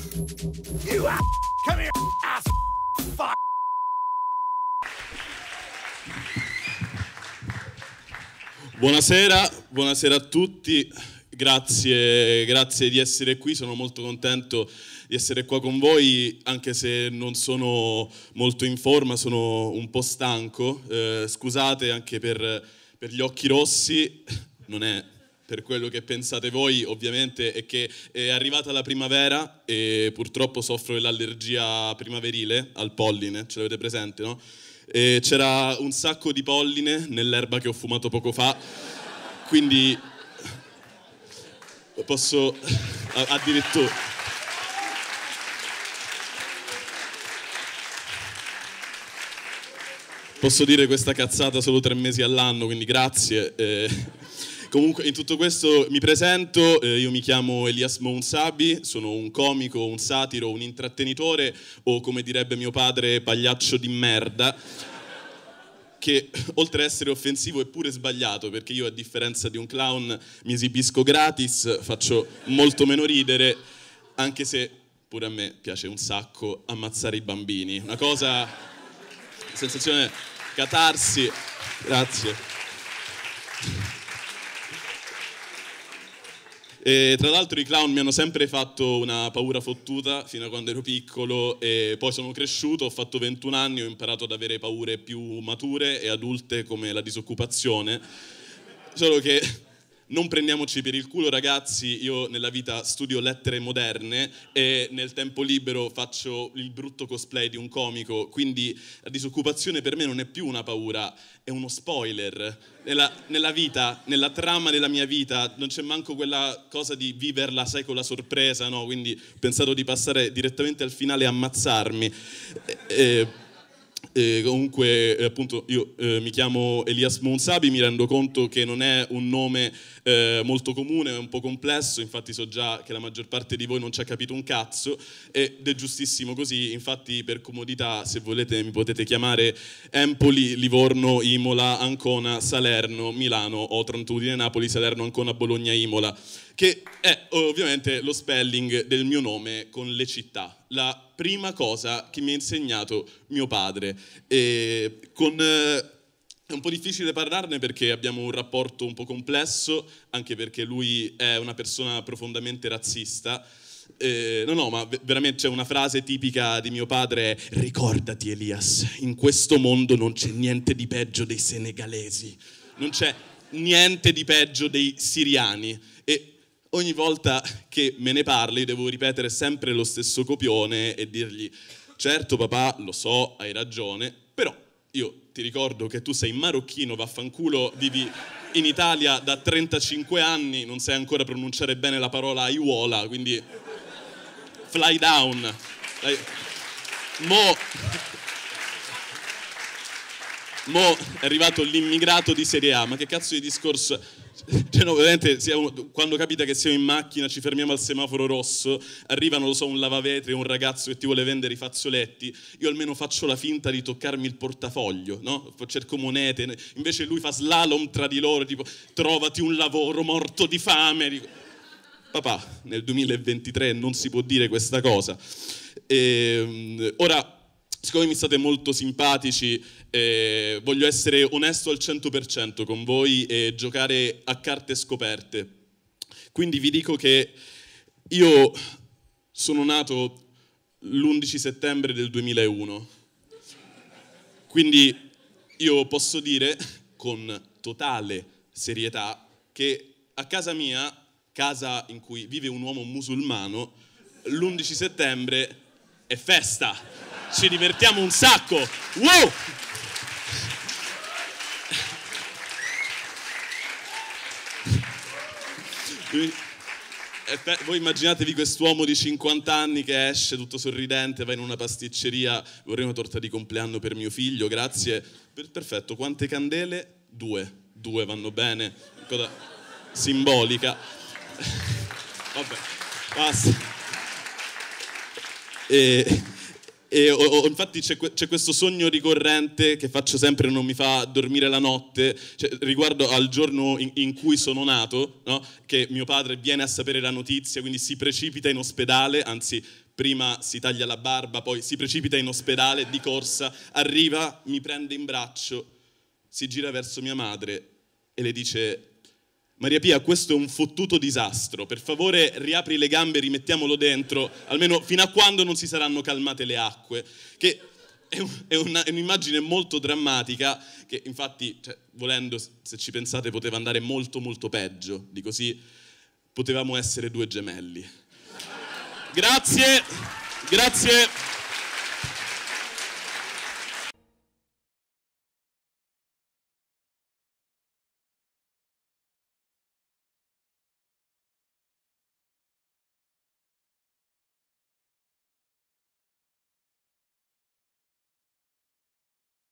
You ass. Come here, ass. Fuck. Buonasera, buonasera a tutti, grazie, grazie di essere qui, sono molto contento di essere qua con voi, anche se non sono molto in forma, sono un po' stanco, Eh, scusate anche per, per gli occhi rossi, non è per quello che pensate voi ovviamente, è che è arrivata la primavera e purtroppo soffro dell'allergia primaverile al polline, ce l'avete presente, no? E c'era un sacco di polline nell'erba che ho fumato poco fa, quindi posso addirittura... Posso dire questa cazzata solo tre mesi all'anno, quindi grazie. Eh, comunque, in tutto questo mi presento, eh, io mi chiamo Elias Mounsabi, sono un comico, un satiro, un intrattenitore o come direbbe mio padre, pagliaccio di merda che oltre ad essere offensivo è pure sbagliato perché io a differenza di un clown mi esibisco gratis, faccio molto meno ridere, anche se pure a me piace un sacco ammazzare i bambini. Una cosa, sensazione catarsi, grazie. E tra l'altro i clown mi hanno sempre fatto una paura fottuta fino a quando ero piccolo e poi sono cresciuto, ho fatto 21 anni, ho imparato ad avere paure più mature e adulte come la disoccupazione. Solo che non prendiamoci per il culo ragazzi, io nella vita studio lettere moderne e nel tempo libero faccio il brutto cosplay di un comico, quindi la disoccupazione per me non è più una paura, è uno spoiler. Nella, nella vita, nella trama della mia vita, non c'è manco quella cosa di viverla, sai, con la sorpresa, no? Quindi ho pensato di passare direttamente al finale e ammazzarmi. E- e- e comunque, eh, appunto, io eh, mi chiamo Elias Monsabi, mi rendo conto che non è un nome eh, molto comune, è un po' complesso, infatti so già che la maggior parte di voi non ci ha capito un cazzo ed è giustissimo così, infatti per comodità, se volete, mi potete chiamare Empoli, Livorno, Imola, Ancona, Salerno, Milano o Trentudine, Napoli, Salerno, Ancona, Bologna, Imola che è ovviamente lo spelling del mio nome con le città. La prima cosa che mi ha insegnato mio padre. E con, eh, è un po' difficile parlarne perché abbiamo un rapporto un po' complesso, anche perché lui è una persona profondamente razzista. Eh, no, no, ma ve- veramente c'è una frase tipica di mio padre, ricordati Elias, in questo mondo non c'è niente di peggio dei senegalesi, non c'è niente di peggio dei siriani. E ogni volta che me ne parli devo ripetere sempre lo stesso copione e dirgli, certo papà, lo so, hai ragione, però io ti ricordo che tu sei marocchino, vaffanculo, vivi in Italia da 35 anni, non sai ancora pronunciare bene la parola aiuola, quindi fly down. Mo... Mo è arrivato l'immigrato di Serie A, ma che cazzo di discorso? Cioè, no, veramente, siamo- quando capita che siamo in macchina, ci fermiamo al semaforo rosso, arriva, non lo so, un lavavetri o un ragazzo che ti vuole vendere i fazzoletti, io almeno faccio la finta di toccarmi il portafoglio, no? Cerco monete, invece lui fa slalom tra di loro, tipo, trovati un lavoro morto di fame. Dico, papà, nel 2023 non si può dire questa cosa. Ehm, ora, siccome mi state molto simpatici, eh, voglio essere onesto al 100% con voi e giocare a carte scoperte. Quindi vi dico che io sono nato l'11 settembre del 2001. Quindi io posso dire con totale serietà che a casa mia, casa in cui vive un uomo musulmano, l'11 settembre è festa. Ci divertiamo un sacco. Wow! Voi immaginatevi quest'uomo di 50 anni che esce tutto sorridente, va in una pasticceria, vorrei una torta di compleanno per mio figlio, grazie. Per- perfetto, quante candele? Due. Due vanno bene. Cosa simbolica. Vabbè, basta. E, E ho- ho- infatti c'è, c'è questo sogno ricorrente che faccio sempre e non mi fa dormire la notte, cioè, riguardo al giorno in, in cui sono nato, no? che mio padre viene a sapere la notizia, quindi si precipita in ospedale, anzi prima si taglia la barba, poi si precipita in ospedale di corsa, arriva, mi prende in braccio, si gira verso mia madre e le dice Maria Pia, questo è un fottuto disastro. Per favore, riapri le gambe e rimettiamolo dentro, almeno fino a quando non si saranno calmate le acque. Che è, un- è una- è un'immagine molto drammatica, che infatti, cioè, volendo, se ci pensate, poteva andare molto, molto peggio. Di così potevamo essere due gemelli. Grazie, grazie.